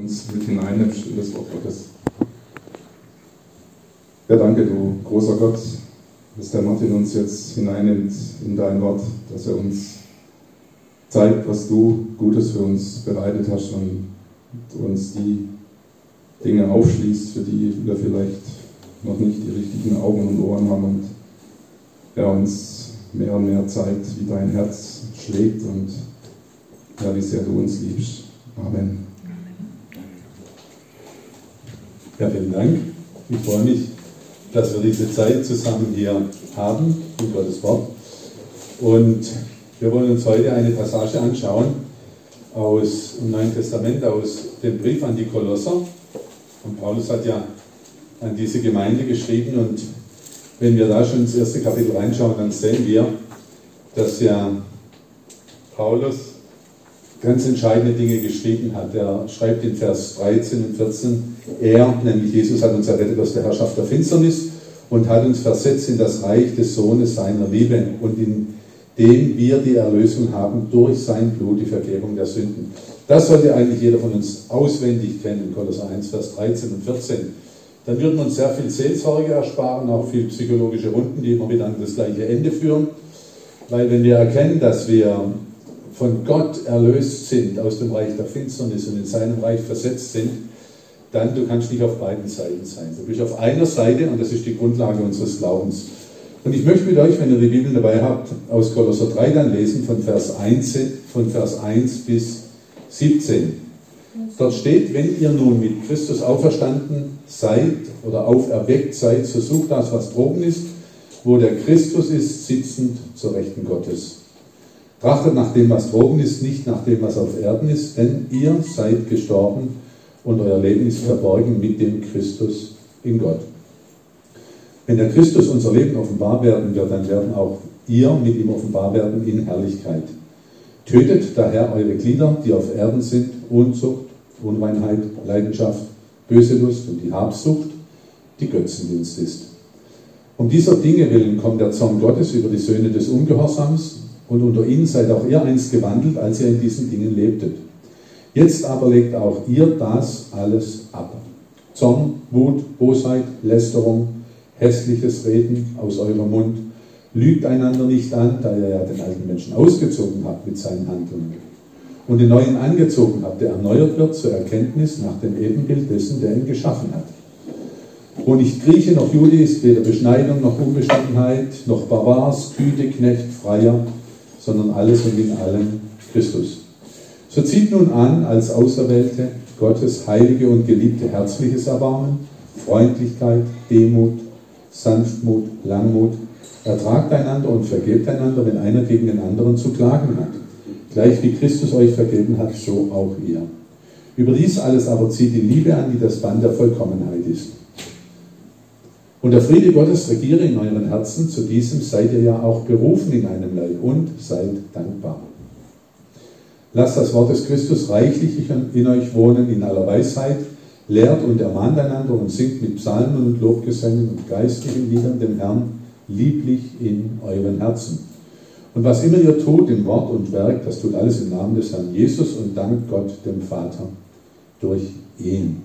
uns mit hineinnimmst in das Wort Gottes. Ja, danke, du großer Gott, dass der Martin uns jetzt hineinnimmt in dein Wort, dass er uns zeigt, was du Gutes für uns bereitet hast und uns die Dinge aufschließt, für die wir vielleicht noch nicht die richtigen Augen und Ohren haben und er uns mehr und mehr zeigt, wie dein Herz schlägt und ja, wie sehr du uns liebst. Amen. Ja, vielen Dank. Ich freue mich, dass wir diese Zeit zusammen hier haben in Gottes Wort. Und wir wollen uns heute eine Passage anschauen aus dem Neuen Testament, aus dem Brief an die Kolosser. Und Paulus hat ja an diese Gemeinde geschrieben. Und wenn wir da schon ins erste Kapitel reinschauen, dann sehen wir, dass ja Paulus ganz entscheidende Dinge geschrieben hat. Er schreibt in Vers 13 und 14, er, nämlich Jesus, hat uns errettet aus der Herrschaft der Finsternis und hat uns versetzt in das Reich des Sohnes seiner Liebe und in dem wir die Erlösung haben durch sein Blut, die Vergebung der Sünden. Das sollte eigentlich jeder von uns auswendig kennen, Kolosser 1, Vers 13 und 14. Dann würden wir uns sehr viel Seelsorge ersparen, auch viel psychologische Runden, die immer wieder an das gleiche Ende führen. Weil wenn wir erkennen, dass wir von Gott erlöst sind aus dem Reich der Finsternis und in seinem Reich versetzt sind, dann du kannst nicht auf beiden Seiten sein. Du bist auf einer Seite und das ist die Grundlage unseres Glaubens. Und ich möchte mit euch, wenn ihr die Bibel dabei habt, aus Kolosser 3 dann lesen, von Vers 1, von Vers 1 bis 17. Dort steht, wenn ihr nun mit Christus auferstanden seid oder auferweckt seid, so sucht das, was droben ist, wo der Christus ist, sitzend zur Rechten Gottes. Trachtet nach dem, was droben ist, nicht nach dem, was auf Erden ist, denn ihr seid gestorben und euer Leben ist verborgen mit dem Christus in Gott. Wenn der Christus unser Leben offenbar werden wird, dann werden auch ihr mit ihm offenbar werden in Herrlichkeit. Tötet daher eure Glieder, die auf Erden sind, Unzucht, Unreinheit, Leidenschaft, böse Lust und die Habsucht, die Götzendienst ist. Um dieser Dinge willen kommt der Zorn Gottes über die Söhne des Ungehorsams, und unter ihnen seid auch ihr einst gewandelt, als ihr in diesen Dingen lebtet. Jetzt aber legt auch ihr das alles ab. Zorn, Wut, Bosheit, Lästerung, hässliches Reden aus eurem Mund. Lügt einander nicht an, da ihr ja den alten Menschen ausgezogen habt mit seinen Handlungen. Und den neuen angezogen habt, der erneuert wird zur Erkenntnis nach dem Ebenbild dessen, der ihn geschaffen hat. Wo nicht Grieche noch Jude ist, weder Beschneidung noch Unbestimmenheit, noch Barbars, Küde, Knecht, Freier, sondern alles und in allem Christus. So zieht nun an als Auserwählte Gottes heilige und geliebte herzliches Erbarmen, Freundlichkeit, Demut, Sanftmut, Langmut. Ertragt einander und vergebt einander, wenn einer gegen den anderen zu klagen hat. Gleich wie Christus euch vergeben hat, so auch ihr. Über dies alles aber zieht die Liebe an, die das Band der Vollkommenheit ist. Und der Friede Gottes regiere in euren Herzen, zu diesem seid ihr ja auch berufen in einem Leib und seid dankbar. Lasst das Wort des Christus reichlich in euch wohnen in aller Weisheit, lehrt und ermahnt einander und singt mit Psalmen und Lobgesängen und geistlichen Liedern dem Herrn lieblich in euren Herzen. Und was immer ihr tut in Wort und Werk, das tut alles im Namen des Herrn Jesus und dankt Gott dem Vater durch ihn.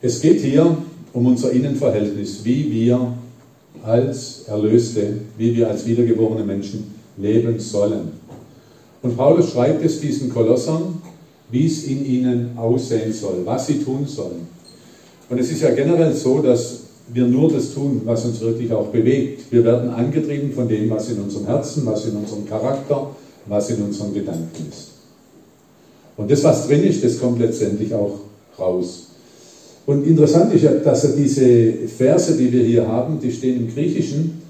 Es geht hier um unser Innenverhältnis, wie wir als Erlöste, wie wir als wiedergeborene Menschen leben sollen. Und Paulus schreibt es diesen Kolossern, wie es in ihnen aussehen soll, was sie tun sollen. Und es ist ja generell so, dass wir nur das tun, was uns wirklich auch bewegt. Wir werden angetrieben von dem, was in unserem Herzen, was in unserem Charakter, was in unseren Gedanken ist. Und das, was drin ist, das kommt letztendlich auch raus. Und interessant ist ja, dass er diese Verse, die wir hier haben, die stehen im Griechischen.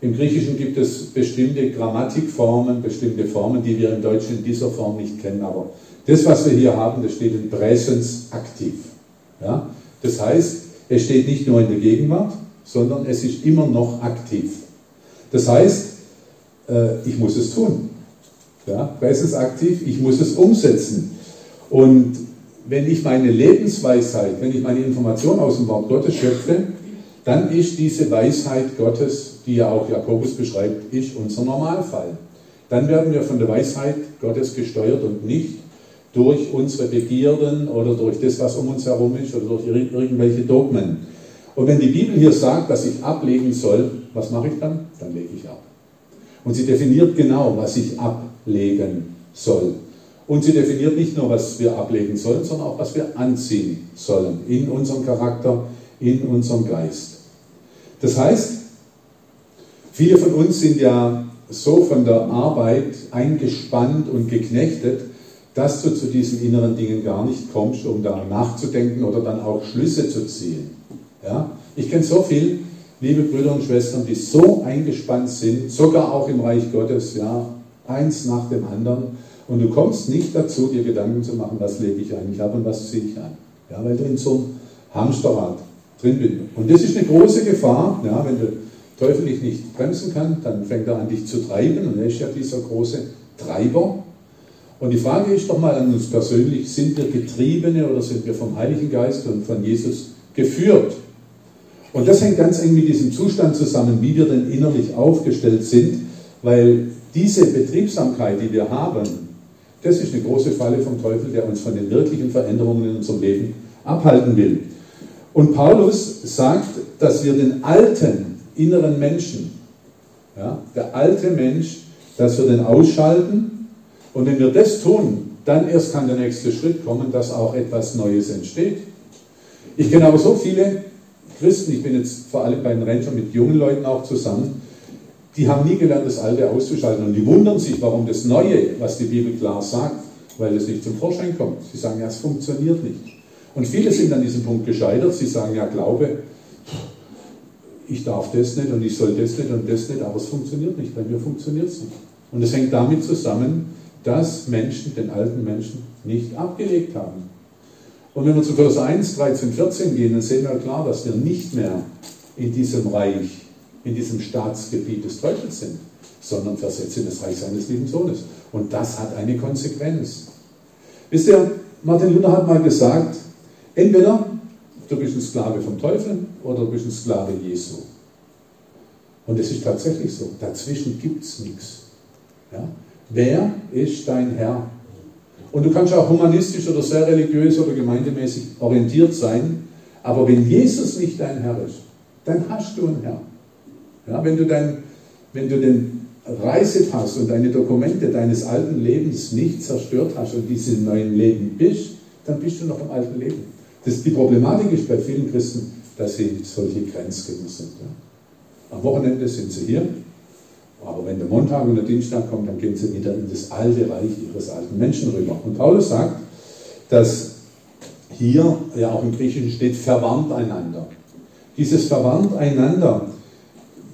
Im Griechischen gibt es bestimmte Grammatikformen, bestimmte Formen, die wir im Deutschen in dieser Form nicht kennen. Aber das, was wir hier haben, das steht in Präsens aktiv. Ja? Das heißt, es steht nicht nur in der Gegenwart, sondern es ist immer noch aktiv. Das heißt, äh, ich muss es tun. Ja? Präsens aktiv, ich muss es umsetzen. Und wenn ich meine Lebensweisheit, wenn ich meine Information aus dem Wort Gottes schöpfe, dann ist diese Weisheit Gottes, die ja auch Jakobus beschreibt, ist unser Normalfall. Dann werden wir von der Weisheit Gottes gesteuert und nicht durch unsere Begierden oder durch das, was um uns herum ist oder durch irgendwelche Dogmen. Und wenn die Bibel hier sagt, dass ich ablegen soll, was mache ich dann? Dann lege ich ab. Und sie definiert genau, was ich ablegen soll. Und sie definiert nicht nur, was wir ablegen sollen, sondern auch, was wir anziehen sollen in unserem Charakter, in unserem Geist. Das heißt, viele von uns sind ja so von der Arbeit eingespannt und geknechtet, dass du zu diesen inneren Dingen gar nicht kommst, um da nachzudenken oder dann auch Schlüsse zu ziehen. Ja? Ich kenne so viele liebe Brüder und Schwestern, die so eingespannt sind, sogar auch im Reich Gottes, ja, eins nach dem anderen, und du kommst nicht dazu, dir Gedanken zu machen, was lege ich eigentlich ab und was ziehe ich an. Ja, weil du in so einem Hamsterrad drin bist. Und das ist eine große Gefahr, ja, wenn der Teufel dich nicht bremsen kann, dann fängt er an, dich zu treiben und er ist ja dieser große Treiber. Und die Frage ist doch mal an uns persönlich, sind wir Getriebene oder sind wir vom Heiligen Geist und von Jesus geführt? Und das hängt ganz eng mit diesem Zustand zusammen, wie wir denn innerlich aufgestellt sind, weil diese Betriebsamkeit, die wir haben, das ist eine große Falle vom Teufel, der uns von den wirklichen Veränderungen in unserem Leben abhalten will. Und Paulus sagt, dass wir den alten inneren Menschen, ja, der alte Mensch, dass wir den ausschalten. Und wenn wir das tun, dann erst kann der nächste Schritt kommen, dass auch etwas Neues entsteht. Ich kenne aber so viele Christen, ich bin jetzt vor allem bei den Rentern mit jungen Leuten auch zusammen, die haben nie gelernt, das Alte auszuschalten. Und die wundern sich, warum das Neue, was die Bibel klar sagt, weil es nicht zum Vorschein kommt. Sie sagen, ja, es funktioniert nicht. Und viele sind an diesem Punkt gescheitert. Sie sagen, ja, Glaube, ich darf das nicht und ich soll das nicht und das nicht, aber es funktioniert nicht. Bei mir funktioniert es nicht. Und es hängt damit zusammen, dass Menschen den alten Menschen nicht abgelegt haben. Und wenn wir zu Vers 1, 13, 14 gehen, dann sehen wir klar, dass wir nicht mehr in diesem Reich in diesem Staatsgebiet des Teufels sind, sondern versetzt in das Reich seines lieben Sohnes. Und das hat eine Konsequenz. Wisst ihr, Martin Luther hat mal gesagt, entweder du bist ein Sklave vom Teufel oder du bist ein Sklave Jesu. Und es ist tatsächlich so. Dazwischen gibt es nichts. Ja? Wer ist dein Herr? Und du kannst auch humanistisch oder sehr religiös oder gemeindemäßig orientiert sein, aber wenn Jesus nicht dein Herr ist, dann hast du einen Herr. Ja, wenn, du dein, wenn du den Reisepass und deine Dokumente deines alten Lebens nicht zerstört hast und diesem neuen Leben bist, dann bist du noch im alten Leben. Das, die Problematik ist bei vielen Christen, dass sie solche Grenzgänger sind. Ja. Am Wochenende sind sie hier, aber wenn der Montag und der Dienstag kommt, dann gehen sie wieder in das alte Reich ihres alten Menschen rüber. Und Paulus sagt, dass hier ja auch im Griechischen steht, verwandt einander. Dieses verwandt einander,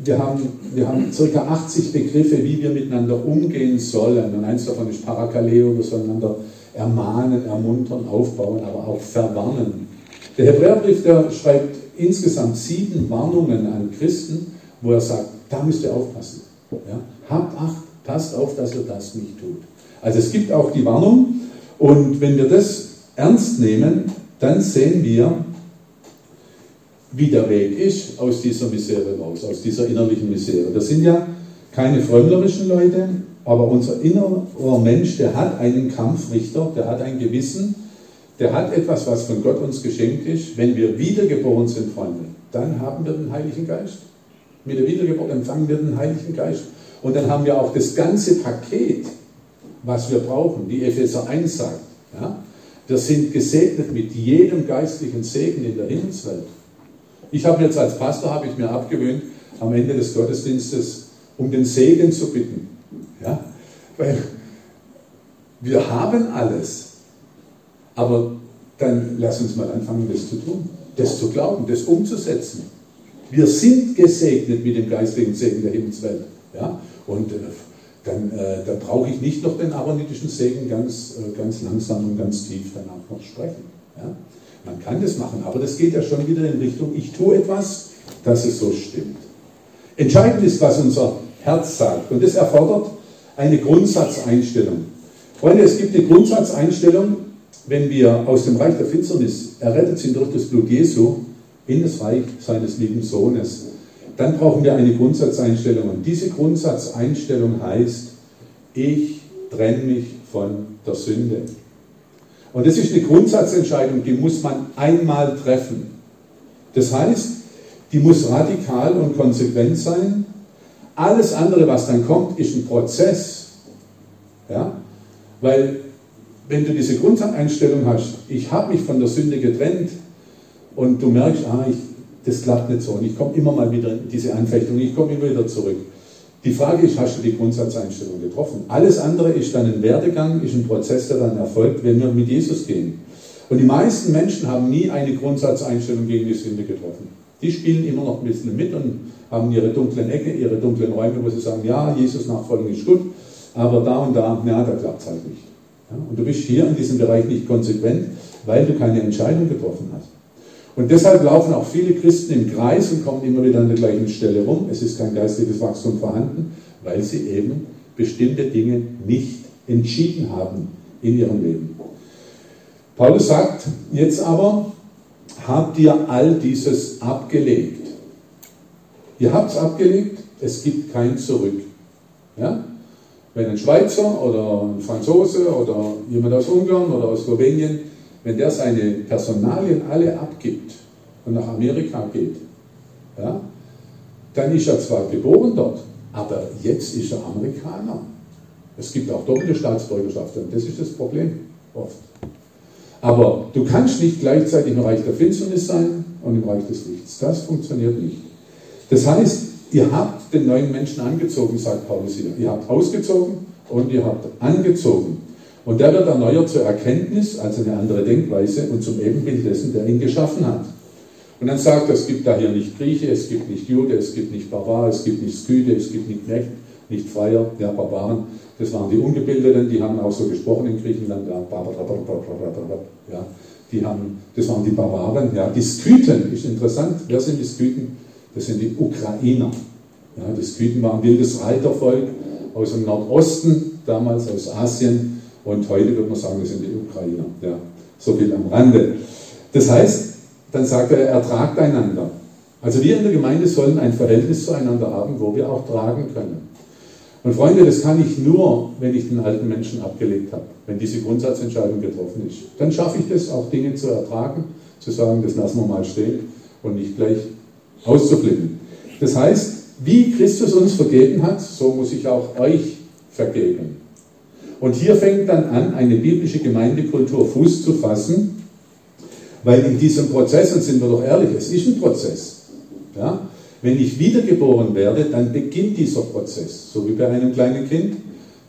wir haben, wir haben ca. 80 Begriffe, wie wir miteinander umgehen sollen. Und eins davon ist Parakaleo, wir sollen einander ermahnen, ermuntern, aufbauen, aber auch verwarnen. Der Hebräerbrief, der schreibt insgesamt sieben Warnungen an Christen, wo er sagt, da müsst ihr aufpassen. Ja? Habt Acht, passt auf, dass ihr das nicht tut. Also es gibt auch die Warnung und wenn wir das ernst nehmen, dann sehen wir, wie der Weg ist aus dieser Misere raus, aus dieser innerlichen Misere. Wir sind ja keine frömmlerischen Leute, aber unser innerer Mensch, der hat einen Kampfrichter, der hat ein Gewissen, der hat etwas, was von Gott uns geschenkt ist. Wenn wir wiedergeboren sind, Freunde, dann haben wir den Heiligen Geist. Mit der Wiedergeburt empfangen wir den Heiligen Geist. Und dann haben wir auch das ganze Paket, was wir brauchen, wie Epheser 1 sagt. Ja? Wir sind gesegnet mit jedem geistlichen Segen in der Himmelswelt. Ich habe jetzt als Pastor, habe ich mir abgewöhnt, am Ende des Gottesdienstes um den Segen zu bitten. Ja? Weil wir haben alles. Aber dann lass uns mal anfangen, das zu tun, das zu glauben, das umzusetzen. Wir sind gesegnet mit dem geistigen Segen der Himmelswelt. Ja? Und äh, dann, äh, dann brauche ich nicht noch den aaronitischen Segen ganz, äh, ganz langsam und ganz tief danach noch sprechen. Ja? Man kann das machen, aber das geht ja schon wieder in Richtung, ich tue etwas, dass es so stimmt. Entscheidend ist, was unser Herz sagt. Und das erfordert eine Grundsatzeinstellung. Freunde, es gibt eine Grundsatzeinstellung, wenn wir aus dem Reich der Finsternis errettet sind durch das Blut Jesu in das Reich seines lieben Sohnes. Dann brauchen wir eine Grundsatzeinstellung. Und diese Grundsatzeinstellung heißt, ich trenne mich von der Sünde. Und das ist eine Grundsatzentscheidung, die muss man einmal treffen. Das heißt, die muss radikal und konsequent sein. Alles andere, was dann kommt, ist ein Prozess. Ja? Weil, wenn du diese Grundeinstellung hast, ich habe mich von der Sünde getrennt und du merkst, ah, ich, das klappt nicht so und ich komme immer mal wieder in diese Anfechtung, ich komme immer wieder zurück. Die Frage ist, hast du die Grundsatzeinstellung getroffen? Alles andere ist dann ein Werdegang, ist ein Prozess, der dann erfolgt, wenn wir mit Jesus gehen. Und die meisten Menschen haben nie eine Grundsatzeinstellung gegen die Sünde getroffen. Die spielen immer noch ein bisschen mit und haben ihre dunklen Ecke, ihre dunklen Räume, wo sie sagen, ja, Jesus nachfolgen ist gut, aber da und da, na, da klappt es halt nicht. Ja, und du bist hier in diesem Bereich nicht konsequent, weil du keine Entscheidung getroffen hast. Und deshalb laufen auch viele Christen im Kreis und kommen immer wieder an der gleichen Stelle rum. Es ist kein geistiges Wachstum vorhanden, weil sie eben bestimmte Dinge nicht entschieden haben in ihrem Leben. Paulus sagt jetzt aber, habt ihr all dieses abgelegt. Ihr habt es abgelegt, es gibt kein Zurück. Ja? Wenn ein Schweizer oder ein Franzose oder jemand aus Ungarn oder aus Slowenien wenn der seine Personalien alle abgibt und nach Amerika geht, ja, dann ist er zwar geboren dort, aber jetzt ist er Amerikaner. Es gibt auch doppelte und das ist das Problem oft. Aber du kannst nicht gleichzeitig im Reich der Finsternis sein und im Reich des Lichts. Das funktioniert nicht. Das heißt, ihr habt den neuen Menschen angezogen, sagt Paulus hier. Ihr habt ausgezogen und ihr habt angezogen. Und der wird erneuert zur Erkenntnis, also eine andere Denkweise und zum Ebenbild dessen, der ihn geschaffen hat. Und dann sagt er, es gibt da hier nicht Grieche, es gibt nicht Jude, es gibt nicht Barbar, es gibt nicht Skyde, es gibt nicht Knecht, nicht Freier, ja, Barbaren. Das waren die Ungebildeten, die haben auch so gesprochen in Griechenland, ja, die haben, das waren die Barbaren, ja, die Skythen, ist interessant, wer sind die Skythen? Das sind die Ukrainer. Ja, die Skythen waren wildes Reitervolk aus dem Nordosten, damals aus Asien, und heute würde man sagen, das sind die Ukrainer. Ja, so viel am Rande. Das heißt, dann sagt er, ertragt einander. Also wir in der Gemeinde sollen ein Verhältnis zueinander haben, wo wir auch tragen können. Und Freunde, das kann ich nur, wenn ich den alten Menschen abgelegt habe, wenn diese Grundsatzentscheidung getroffen ist. Dann schaffe ich das, auch Dinge zu ertragen, zu sagen, das lassen wir mal stehen und nicht gleich auszuflippen. Das heißt, wie Christus uns vergeben hat, so muss ich auch euch vergeben. Und hier fängt dann an, eine biblische Gemeindekultur Fuß zu fassen, weil in diesem Prozess, und sind wir doch ehrlich, es ist ein Prozess. Ja? Wenn ich wiedergeboren werde, dann beginnt dieser Prozess, so wie bei einem kleinen Kind,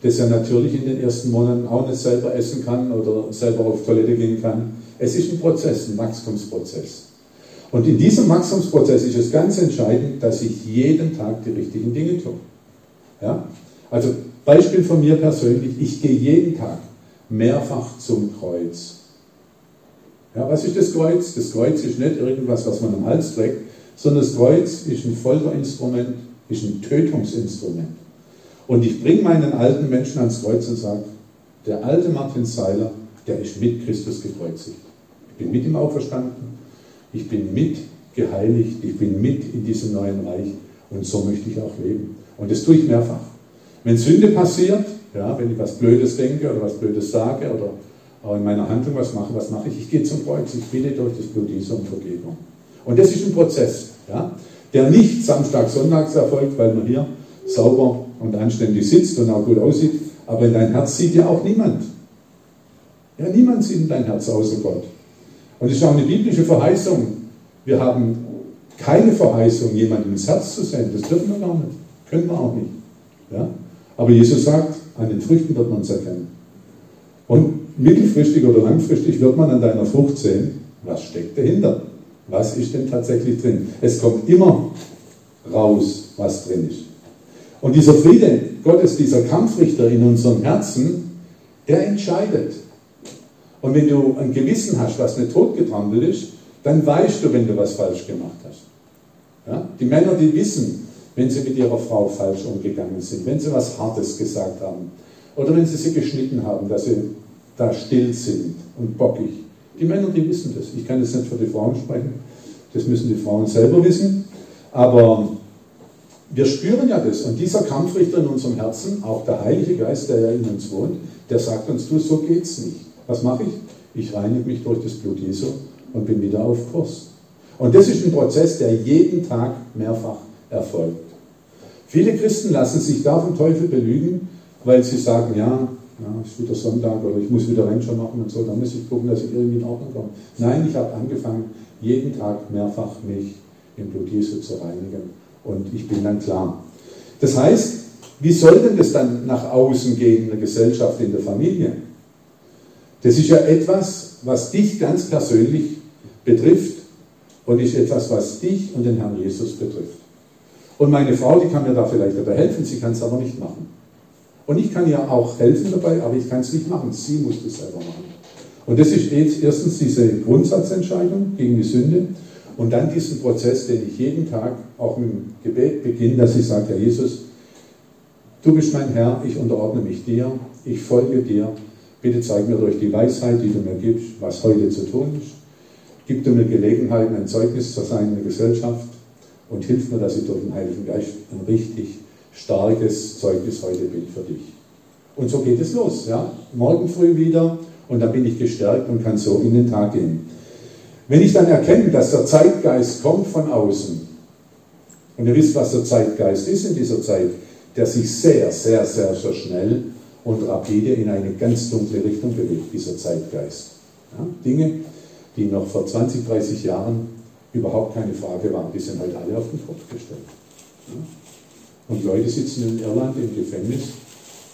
das ja natürlich in den ersten Monaten auch nicht selber essen kann oder selber auf Toilette gehen kann. Es ist ein Prozess, ein Wachstumsprozess. Und in diesem Wachstumsprozess ist es ganz entscheidend, dass ich jeden Tag die richtigen Dinge tue. Ja? Also Beispiel von mir persönlich, ich gehe jeden Tag mehrfach zum Kreuz. Ja, was ist das Kreuz? Das Kreuz ist nicht irgendwas, was man am Hals trägt, sondern das Kreuz ist ein Folterinstrument, ist ein Tötungsinstrument. Und ich bringe meinen alten Menschen ans Kreuz und sage, der alte Martin Seiler, der ist mit Christus gekreuzigt. Ich bin mit ihm auferstanden, ich bin mit geheiligt, ich bin mit in diesem neuen Reich und so möchte ich auch leben. Und das tue ich mehrfach. Wenn Sünde passiert, ja, wenn ich was Blödes denke oder was Blödes sage oder in meiner Handlung was mache, was mache ich? Ich gehe zum Kreuz, ich bitte durch das Blut Jesu um Vergebung. Und das ist ein Prozess, ja, der nicht Samstag, Sonntags erfolgt, weil man hier sauber und anständig sitzt und auch gut aussieht, aber in dein Herz sieht ja auch niemand. Ja, niemand sieht in dein Herz außer Gott. Und es ist auch eine biblische Verheißung. Wir haben keine Verheißung, jemandem ins Herz zu senden. Das dürfen wir gar nicht. Können wir auch nicht. Ja? Aber Jesus sagt, an den Früchten wird man es erkennen. Und mittelfristig oder langfristig wird man an deiner Frucht sehen, was steckt dahinter. Was ist denn tatsächlich drin? Es kommt immer raus, was drin ist. Und dieser Friede Gottes, dieser Kampfrichter in unserem Herzen, der entscheidet. Und wenn du ein Gewissen hast, was nicht totgetrampelt ist, dann weißt du, wenn du was falsch gemacht hast. Ja? Die Männer, die wissen, wenn sie mit ihrer Frau falsch umgegangen sind, wenn sie was Hartes gesagt haben oder wenn sie sie geschnitten haben, dass sie da still sind und bockig. Die Männer, die wissen das. Ich kann das nicht für die Frauen sprechen, das müssen die Frauen selber wissen. Aber wir spüren ja das. Und dieser Kampfrichter in unserem Herzen, auch der Heilige Geist, der ja in uns wohnt, der sagt uns, du, so geht's nicht. Was mache ich? Ich reinige mich durch das Blut Jesu und bin wieder auf Kurs. Und das ist ein Prozess, der jeden Tag mehrfach erfolgt. Viele Christen lassen sich da vom Teufel belügen, weil sie sagen, ja, ja, ist wieder Sonntag oder ich muss wieder Ranger machen und so, da muss ich gucken, dass ich irgendwie in Ordnung komme. Nein, ich habe angefangen, jeden Tag mehrfach mich im Blut Jesu zu reinigen und ich bin dann klar. Das heißt, wie soll denn das dann nach außen gehen in der Gesellschaft, in der Familie? Das ist ja etwas, was dich ganz persönlich betrifft und ist etwas, was dich und den Herrn Jesus betrifft. Und meine Frau, die kann mir da vielleicht dabei helfen, sie kann es aber nicht machen. Und ich kann ihr auch helfen dabei, aber ich kann es nicht machen. Sie muss es selber machen. Und das ist jetzt erstens diese Grundsatzentscheidung gegen die Sünde und dann diesen Prozess, den ich jeden Tag auch im Gebet beginne, dass ich sage, Herr Jesus, du bist mein Herr, ich unterordne mich dir, ich folge dir. Bitte zeig mir durch die Weisheit, die du mir gibst, was heute zu tun ist. Gib du mir Gelegenheit, ein Zeugnis zu sein in der Gesellschaft und hilf mir, dass ich durch den Heiligen Geist ein richtig starkes Zeugnis heute bin für dich. Und so geht es los. Ja? Morgen früh wieder und dann bin ich gestärkt und kann so in den Tag gehen. Wenn ich dann erkenne, dass der Zeitgeist kommt von außen, und ihr wisst, was der Zeitgeist ist in dieser Zeit, der sich sehr, sehr, sehr, sehr schnell und rapide in eine ganz dunkle Richtung bewegt, dieser Zeitgeist. Ja? Dinge, die noch vor 20, 30 Jahren überhaupt keine Frage waren, die sind halt alle auf den Kopf gestellt. Und Leute sitzen in Irland im Gefängnis,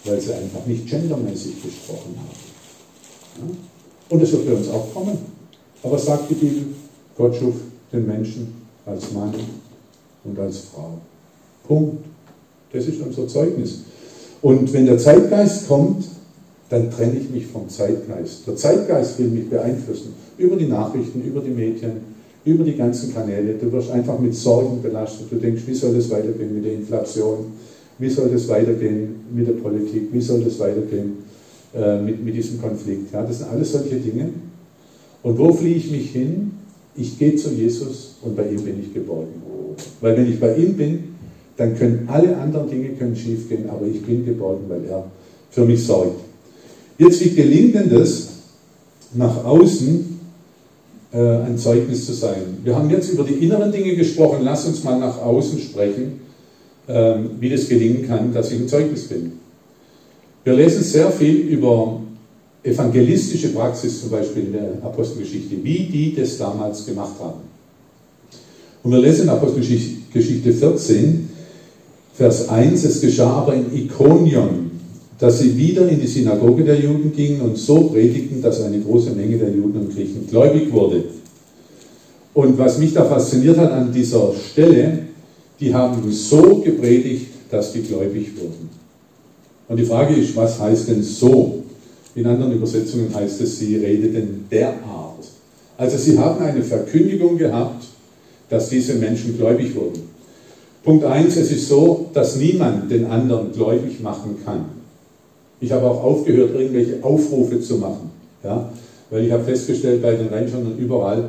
weil sie einfach nicht gendermäßig gesprochen haben. Und das wird bei uns auch kommen. Aber sagt die Bibel, Gott schuf den Menschen als Mann und als Frau. Punkt. Das ist unser Zeugnis. Und wenn der Zeitgeist kommt, dann trenne ich mich vom Zeitgeist. Der Zeitgeist will mich beeinflussen. Über die Nachrichten, über die Medien, über die ganzen Kanäle. Du wirst einfach mit Sorgen belastet. Du denkst, wie soll es weitergehen mit der Inflation? Wie soll es weitergehen mit der Politik? Wie soll es weitergehen äh, mit, mit diesem Konflikt? Ja, das sind alles solche Dinge. Und wo fliehe ich mich hin? Ich gehe zu Jesus und bei ihm bin ich geborgen. Weil wenn ich bei ihm bin, dann können alle anderen Dinge können schiefgehen, aber ich bin geborgen, weil er für mich sorgt. Jetzt, wie gelingt denn das, nach außen ein Zeugnis zu sein? Wir haben jetzt über die inneren Dinge gesprochen, lass uns mal nach außen sprechen, äh, wie das gelingen kann, dass ich ein Zeugnis bin. Wir lesen sehr viel über evangelistische Praxis, zum Beispiel in der Apostelgeschichte, wie die das damals gemacht haben. Und wir lesen in Apostelgeschichte 14, Vers 1, es geschah aber in Ikonion, dass sie wieder in die Synagoge der Juden gingen und so predigten, dass eine große Menge der Juden und Griechen gläubig wurde. Und was mich da fasziniert hat an dieser Stelle, die haben so gepredigt, dass die gläubig wurden. Und die Frage ist, was heißt denn so? In anderen Übersetzungen heißt es, sie redeten derart. Also sie haben eine Verkündigung gehabt, dass diese Menschen gläubig wurden. Punkt 1, es ist so, dass niemand den anderen gläubig machen kann. Ich habe auch aufgehört, irgendwelche Aufrufe zu machen. Ja? Weil ich habe festgestellt, bei den Rangern und überall,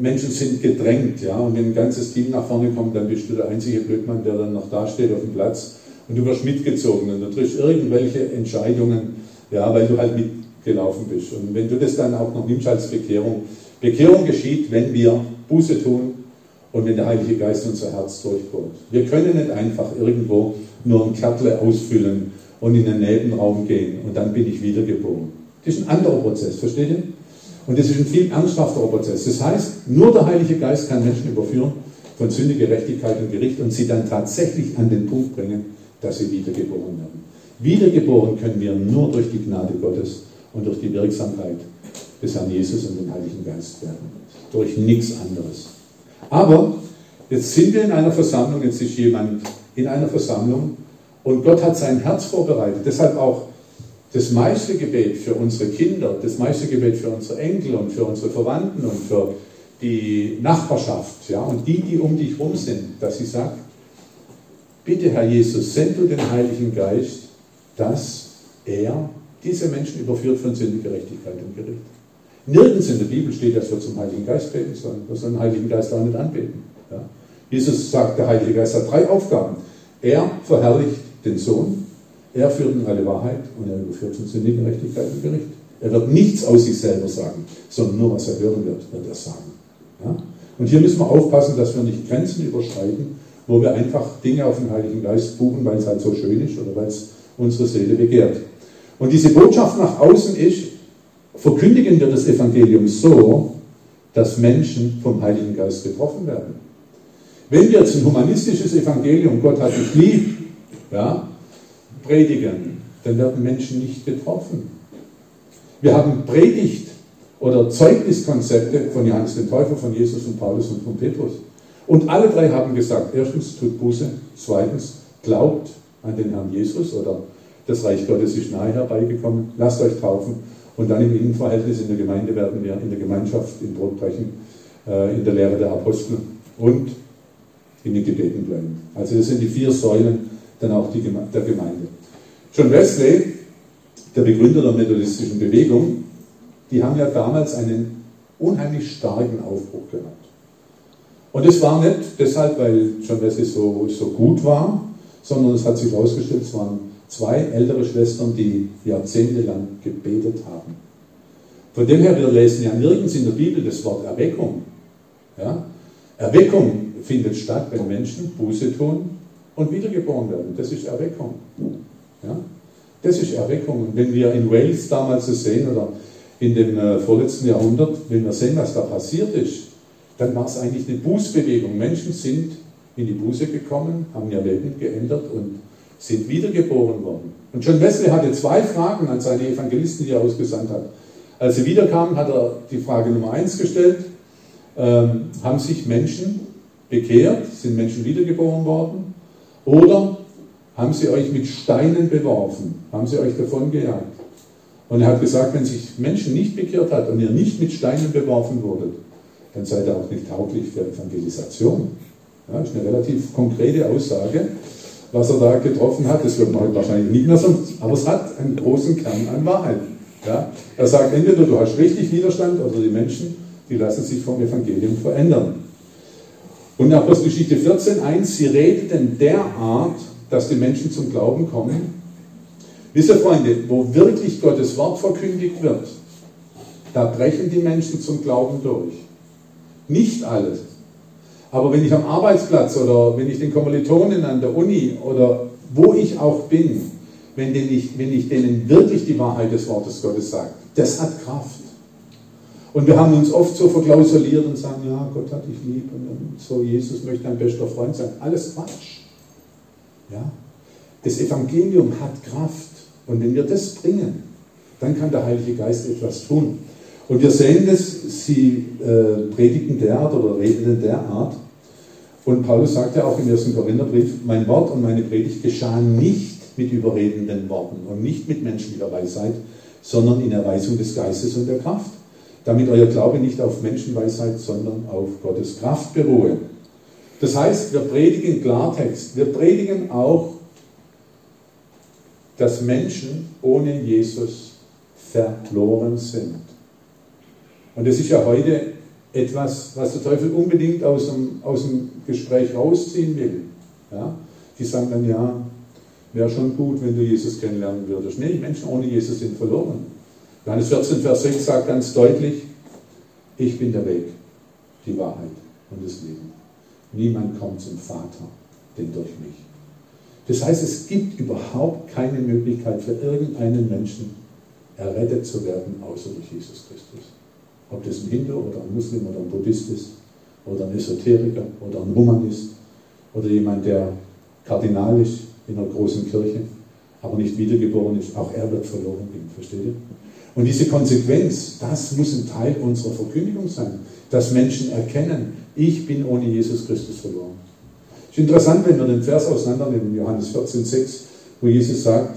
Menschen sind gedrängt. Ja? Und wenn ein ganzes Team nach vorne kommt, dann bist du der einzige Blödmann, der dann noch da steht auf dem Platz und du wirst mitgezogen und du triffst irgendwelche Entscheidungen, ja, weil du halt mitgelaufen bist. Und wenn du das dann auch noch nimmst als Bekehrung, Bekehrung geschieht, wenn wir Buße tun und wenn der Heilige Geist unser Herz durchbohrt. Wir können nicht einfach irgendwo nur ein Kärtle ausfüllen und in den Nebenraum gehen und dann bin ich wiedergeboren. Das ist ein anderer Prozess, versteht ihr? Und das ist ein viel ernsthafterer Prozess. Das heißt, nur der Heilige Geist kann Menschen überführen von Sünde, Gerechtigkeit und Gericht und sie dann tatsächlich an den Punkt bringen, dass sie wiedergeboren werden. Wiedergeboren können wir nur durch die Gnade Gottes und durch die Wirksamkeit des Herrn Jesus und dem Heiligen Geist werden. Durch nichts anderes. Aber jetzt sind wir in einer Versammlung, jetzt ist jemand in einer Versammlung und Gott hat sein Herz vorbereitet. Deshalb auch das meiste Gebet für unsere Kinder, das meiste Gebet für unsere Enkel und für unsere Verwandten und für die Nachbarschaft ja, und die, die um dich rum sind, dass sie sagt, bitte Herr Jesus, send du den Heiligen Geist, dass er diese Menschen überführt von Sünde, Gerechtigkeit und Gericht. Nirgends in der Bibel steht, dass wir zum Heiligen Geist beten sollen. Wir sollen den Heiligen Geist auch nicht anbeten. Ja. Jesus sagt, der Heilige Geist hat drei Aufgaben. Er verherrlicht den Sohn, er führt in alle Wahrheit und er überführt von Sünde, Gerechtigkeit und Gericht. Er wird nichts aus sich selber sagen, sondern nur was er hören wird, wird er sagen. Ja? Und hier müssen wir aufpassen, dass wir nicht Grenzen überschreiten, wo wir einfach Dinge auf den Heiligen Geist buchen, weil es halt so schön ist oder weil es unsere Seele begehrt. Und diese Botschaft nach außen ist, verkündigen wir das Evangelium so, dass Menschen vom Heiligen Geist getroffen werden. Wenn wir jetzt ein humanistisches Evangelium, Gott hat dich lieb, ja, predigen, dann werden Menschen nicht getroffen. Wir haben Predigt oder Zeugniskonzepte von Johannes dem Täufer, von Jesus, von Paulus und von Petrus. Und alle drei haben gesagt, erstens tut Buße, zweitens glaubt an den Herrn Jesus oder das Reich Gottes ist nahe herbeigekommen, lasst euch taufen und dann im Innenverhältnis in der Gemeinde werden wir in der Gemeinschaft, im Brotbrechen, äh, in der Lehre der Apostel und in den Gebeten bleiben. Also das sind die vier Säulen dann auch die, der Gemeinde. John Wesley, der Begründer der methodistischen Bewegung, die haben ja damals einen unheimlich starken Aufbruch gehabt. Und es war nicht deshalb, weil John Wesley so, so gut war, sondern es hat sich herausgestellt, es waren zwei ältere Schwestern, die jahrzehntelang gebetet haben. Von dem her, wir lesen ja nirgends in der Bibel das Wort Erweckung. Ja? Erweckung findet statt, wenn Menschen Buße tun und wiedergeboren werden. Das ist Erweckung. Ja? Das ist Erweckung. Und wenn wir in Wales damals so sehen oder in dem äh, vorletzten Jahrhundert, wenn wir sehen, was da passiert ist, dann war es eigentlich eine Bußbewegung. Menschen sind in die Buße gekommen, haben ihr Leben geändert und sind wiedergeboren worden. Und John Wesley hatte zwei Fragen an seine Evangelisten, die er ausgesandt hat. Als sie wiederkamen, hat er die Frage Nummer eins gestellt, ähm, haben sich Menschen bekehrt, sind Menschen wiedergeboren worden oder haben sie euch mit Steinen beworfen, haben sie euch davon gejagt? Und er hat gesagt, wenn sich Menschen nicht bekehrt hat und ihr nicht mit Steinen beworfen wurdet, dann seid ihr auch nicht tauglich für Evangelisation. Ja, das ist eine relativ konkrete Aussage, was er da getroffen hat. Das wird man heute wahrscheinlich nicht mehr so, aber es hat einen großen Kern an Wahrheit. Ja, er sagt entweder du hast richtig Widerstand oder die Menschen, die lassen sich vom Evangelium verändern. Und Apostelgeschichte 14, 1, sie redeten derart, dass die Menschen zum Glauben kommen. Wisst ihr, Freunde, wo wirklich Gottes Wort verkündigt wird, da brechen die Menschen zum Glauben durch. Nicht alles. Aber wenn ich am Arbeitsplatz oder wenn ich den Kommilitonen an der Uni oder wo ich auch bin, wenn, ich, wenn ich denen wirklich die Wahrheit des Wortes Gottes sage, das hat Kraft. Und wir haben uns oft so verklausuliert und sagen, ja, Gott hat dich lieb und so, Jesus möchte dein bester Freund sein. Alles Quatsch. Ja? Das Evangelium hat Kraft. Und wenn wir das bringen, dann kann der Heilige Geist etwas tun. Und wir sehen das, sie äh, predigen derart oder reden derart. Und Paulus sagt ja auch im 1. Korintherbrief, mein Wort und meine Predigt geschahen nicht mit überredenden Worten und nicht mit menschlicher Weisheit, sondern in Erweisung des Geistes und der Kraft damit euer Glaube nicht auf Menschenweisheit, sondern auf Gottes Kraft beruhe. Das heißt, wir predigen Klartext. Wir predigen auch, dass Menschen ohne Jesus verloren sind. Und das ist ja heute etwas, was der Teufel unbedingt aus dem, aus dem Gespräch rausziehen will. Ja? Die sagen dann, ja, wäre schon gut, wenn du Jesus kennenlernen würdest. Nee, Menschen ohne Jesus sind verloren. Johannes 14, Vers 6 sagt ganz deutlich, ich bin der Weg, die Wahrheit und das Leben. Niemand kommt zum Vater, denn durch mich. Das heißt, es gibt überhaupt keine Möglichkeit für irgendeinen Menschen, errettet zu werden, außer durch Jesus Christus. Ob das ein Hindu oder ein Muslim oder ein Buddhist ist, oder ein Esoteriker oder ein Humanist, oder jemand, der Kardinal ist in einer großen Kirche, aber nicht wiedergeboren ist, auch er wird verloren gehen. Versteht ihr? Und diese Konsequenz, das muss ein Teil unserer Verkündigung sein, dass Menschen erkennen, ich bin ohne Jesus Christus verloren. Es ist interessant, wenn wir den Vers auseinandernehmen, Johannes 14, 6, wo Jesus sagt,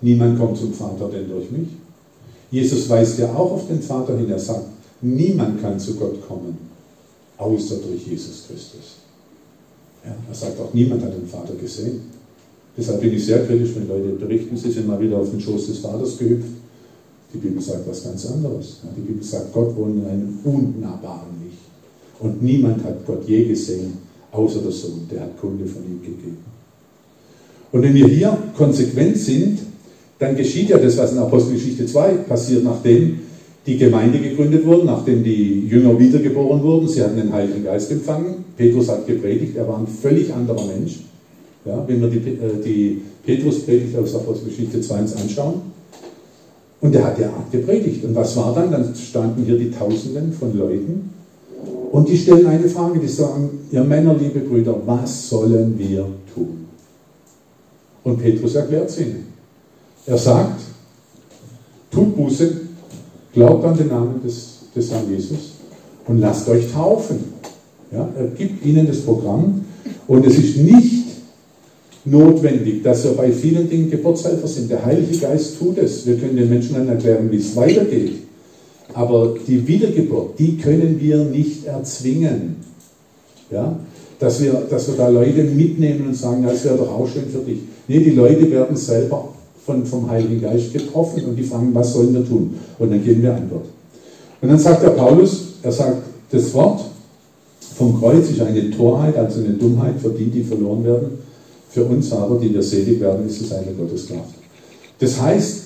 niemand kommt zum Vater denn durch mich. Jesus weist ja auch auf den Vater hin, er sagt, niemand kann zu Gott kommen, außer durch Jesus Christus. Ja, er sagt auch, niemand hat den Vater gesehen. Deshalb bin ich sehr kritisch, wenn Leute berichten, sie sind mal wieder auf den Schoß des Vaters gehüpft die Bibel sagt was ganz anderes. Die Bibel sagt, Gott wohnt in einem unnahbaren Licht. Und niemand hat Gott je gesehen, außer der Sohn. Der hat Kunde von ihm gegeben. Und wenn wir hier konsequent sind, dann geschieht ja das, was in Apostelgeschichte 2 passiert, nachdem die Gemeinde gegründet wurde, nachdem die Jünger wiedergeboren wurden. Sie hatten den Heiligen Geist empfangen. Petrus hat gepredigt, er war ein völlig anderer Mensch. Ja, wenn wir die, äh, die Petrus-Predigt aus Apostelgeschichte 2 anschauen. Und er hat derart gepredigt. Und was war dann? Dann standen hier die Tausenden von Leuten und die stellen eine Frage, die sagen, ihr Männer, liebe Brüder, was sollen wir tun? Und Petrus erklärt es ihnen. Er sagt, tut Buße, glaubt an den Namen des, des Herrn Jesus und lasst euch taufen. Ja, er gibt ihnen das Programm und es ist nicht notwendig, dass wir bei vielen Dingen Geburtshelfer sind. Der Heilige Geist tut es. Wir können den Menschen dann erklären, wie es weitergeht. Aber die Wiedergeburt, die können wir nicht erzwingen. Ja? Dass, wir, dass wir da Leute mitnehmen und sagen, das wäre doch auch schön für dich. Nee, die Leute werden selber von, vom Heiligen Geist getroffen und die fragen, was sollen wir tun? Und dann geben wir Antwort. Und dann sagt der Paulus, er sagt, das Wort vom Kreuz ist eine Torheit, also eine Dummheit für die, die verloren werden. Für uns aber, die wir selig werden, ist es eine Gotteskraft. Das heißt,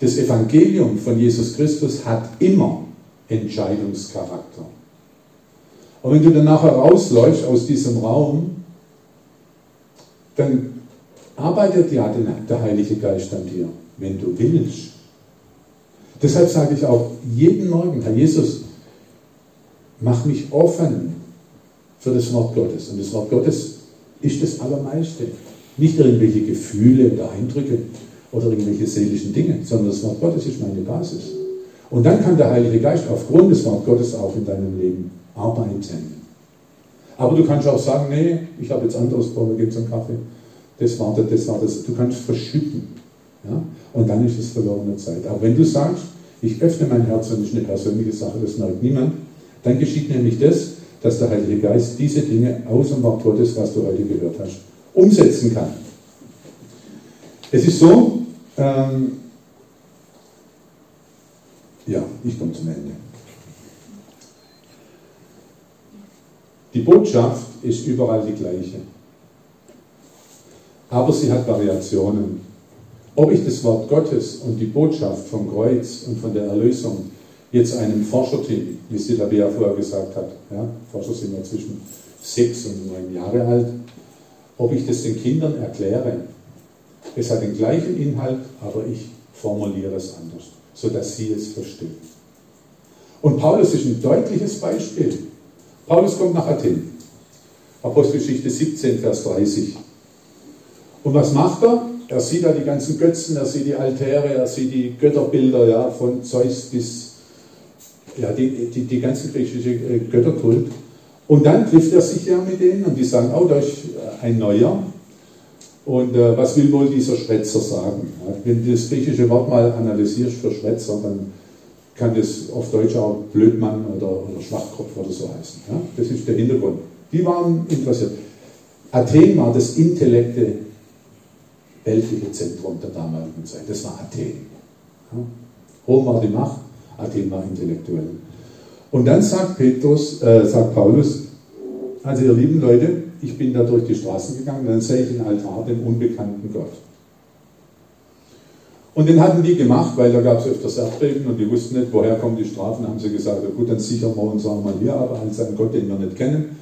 das Evangelium von Jesus Christus hat immer Entscheidungscharakter. Und wenn du dann nachher rausläufst aus diesem Raum, dann arbeitet ja der Heilige Geist an dir, wenn du willst. Deshalb sage ich auch jeden Morgen, Herr Jesus, mach mich offen für das Wort Gottes. Und das Wort Gottes ist das Allermeiste. Nicht irgendwelche Gefühle oder Eindrücke oder irgendwelche seelischen Dinge, sondern das Wort Gottes ist meine Basis. Und dann kann der Heilige Geist aufgrund des Wort Gottes auch in deinem Leben arbeiten. Aber du kannst auch sagen, nee, ich habe jetzt anderes wir geben zum Kaffee. Das war das, das war das. Du kannst verschütten. Ja? Und dann ist es verlorene Zeit. Aber wenn du sagst, ich öffne mein Herz und es ist eine persönliche Sache, das merkt niemand, dann geschieht nämlich das, dass der Heilige Geist diese Dinge aus dem Wort Gottes, was du heute gehört hast, umsetzen kann. Es ist so, ähm, ja, ich komme zum Ende. Die Botschaft ist überall die gleiche. Aber sie hat Variationen. Ob ich das Wort Gottes und die Botschaft vom Kreuz und von der Erlösung jetzt einem Forscherteam, wie es Tabea vorher gesagt hat, ja, Forscher sind ja zwischen sechs und neun Jahre alt, ob ich das den Kindern erkläre. Es hat den gleichen Inhalt, aber ich formuliere es anders, sodass sie es verstehen. Und Paulus ist ein deutliches Beispiel. Paulus kommt nach Athen. Apostelgeschichte 17, Vers 30. Und was macht er? Er sieht da die ganzen Götzen, er sieht die Altäre, er sieht die Götterbilder ja, von Zeus bis ja, die, die, die ganzen griechische äh, Götterkult. Und dann trifft er sich ja mit denen und die sagen, oh, da ist ein neuer. Und äh, was will wohl dieser Schwätzer sagen? Wenn du das griechische Wort mal analysierst für Schwätzer, dann kann das auf Deutsch auch Blödmann oder, oder Schwachkopf oder so heißen. Ja? Das ist der Hintergrund. Die waren interessiert. Athen war das Intellekte weltliche Zentrum der damaligen Zeit. Das war Athen. Ja? Rom war die Macht, Athen war intellektuell. Und dann sagt Petrus, äh, sagt Paulus, also ihr lieben Leute, ich bin da durch die Straßen gegangen, dann sehe ich den Altar, den unbekannten Gott. Und den hatten die gemacht, weil da gab es öfters Erdbeben und die wussten nicht, woher kommen die Strafen. Haben sie gesagt, gut, dann sichern wir uns auch mal hier aber als einen Gott, den wir nicht kennen.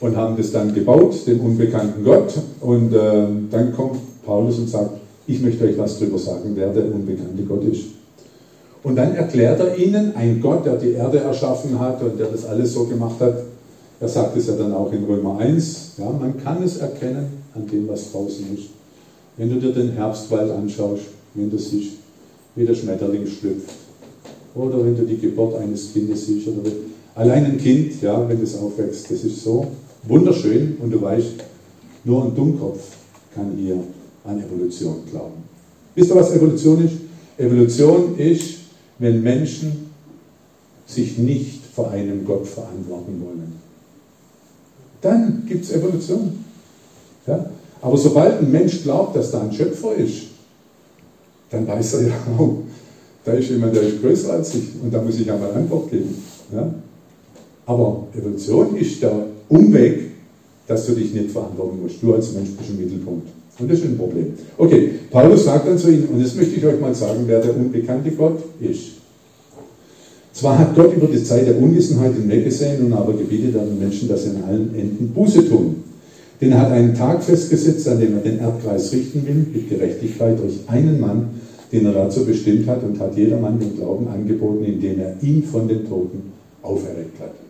Und haben das dann gebaut, den unbekannten Gott. Und äh, dann kommt Paulus und sagt, ich möchte euch was darüber sagen, wer der unbekannte Gott ist. Und dann erklärt er ihnen, ein Gott, der die Erde erschaffen hat und der das alles so gemacht hat. Er sagt es ja dann auch in Römer 1, ja, man kann es erkennen an dem, was draußen ist. Wenn du dir den Herbstwald anschaust, wenn du siehst, wie der Schmetterling schlüpft, oder wenn du die Geburt eines Kindes siehst, oder allein ein Kind, ja, wenn es aufwächst, das ist so wunderschön und du weißt, nur ein Dummkopf kann hier an Evolution glauben. Wisst ihr, was Evolution ist? Evolution ist, wenn Menschen sich nicht vor einem Gott verantworten wollen. Dann gibt es Evolution. Ja? Aber sobald ein Mensch glaubt, dass da ein Schöpfer ist, dann weiß er ja, oh, da ist jemand, der ist größer als ich und da muss ich einmal Antwort geben. Ja? Aber Evolution ist der Umweg dass du dich nicht verantworten musst. Du als Mensch bist im Mittelpunkt. Und das ist ein Problem. Okay, Paulus sagt dann zu ihnen, und jetzt möchte ich euch mal sagen, wer der unbekannte Gott ist. Zwar hat Gott über die Zeit der Unwissenheit hinweggesehen und aber gebietet er den Menschen, dass sie an allen Enden Buße tun. Denn er hat einen Tag festgesetzt, an dem er den Erdkreis richten will, mit Gerechtigkeit durch einen Mann, den er dazu bestimmt hat und hat jedermann den Glauben angeboten, indem er ihn von den Toten auferweckt hat.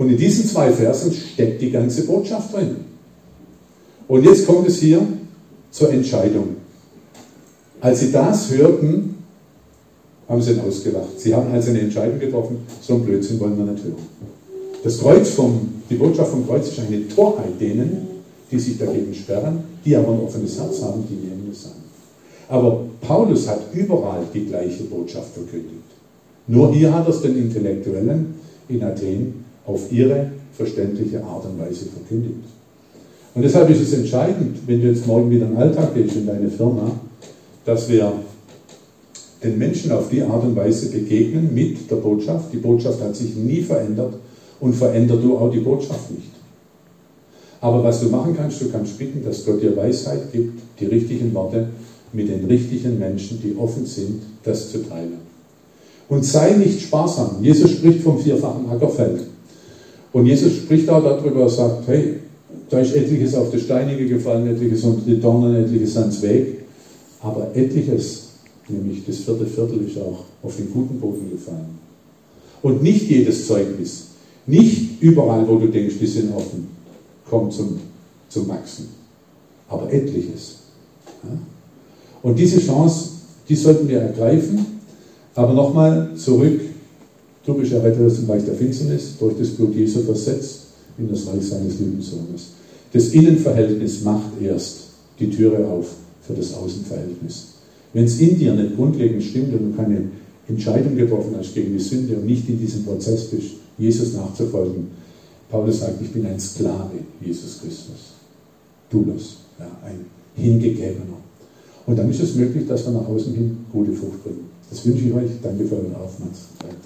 Und in diesen zwei Versen steckt die ganze Botschaft drin. Und jetzt kommt es hier zur Entscheidung. Als sie das hörten, haben sie ihn ausgelacht. Sie haben also eine Entscheidung getroffen, so ein Blödsinn wollen wir nicht hören. Das Kreuz vom, die Botschaft vom Kreuz ist eine Torheit denen, die sich dagegen sperren, die aber ein offenes Herz haben, die nehmen es an. Aber Paulus hat überall die gleiche Botschaft verkündigt. Nur hier hat er es den Intellektuellen in Athen auf ihre verständliche Art und Weise verkündigt. Und deshalb ist es entscheidend, wenn du jetzt morgen wieder in den Alltag gehst in deine Firma, dass wir den Menschen auf die Art und Weise begegnen mit der Botschaft. Die Botschaft hat sich nie verändert und verändert du auch die Botschaft nicht. Aber was du machen kannst, du kannst bitten, dass Gott dir Weisheit gibt, die richtigen Worte mit den richtigen Menschen, die offen sind, das zu teilen. Und sei nicht sparsam. Jesus spricht vom vierfachen Ackerfeld. Und Jesus spricht auch darüber, er sagt, hey, da ist etliches auf die Steinige gefallen, etliches unter die Dornen, etliches ans Weg. Aber etliches nämlich das vierte Viertel ist auch auf den guten Boden gefallen. Und nicht jedes Zeugnis, nicht überall, wo du denkst, die sind offen, kommt zum, zum Wachsen. Aber etliches. Und diese Chance, die sollten wir ergreifen. Aber nochmal zurück, du bist errettet aus dem Reich der Finsternis, durch das Blut Jesu versetzt in das Reich seines lieben Sohnes. Das Innenverhältnis macht erst die Türe auf für das Außenverhältnis. Wenn es in dir nicht grundlegend stimmt und du keine Entscheidung getroffen hast gegen die Sünde und nicht in diesem Prozess bist, Jesus nachzufolgen, Paulus sagt, ich bin ein Sklave Jesus Christus. Doulos, ja, ein Hingegebener. Und dann ist es möglich, dass wir nach außen hin gute Frucht bringen. Das wünsche ich euch. Danke für eure Aufmerksamkeit.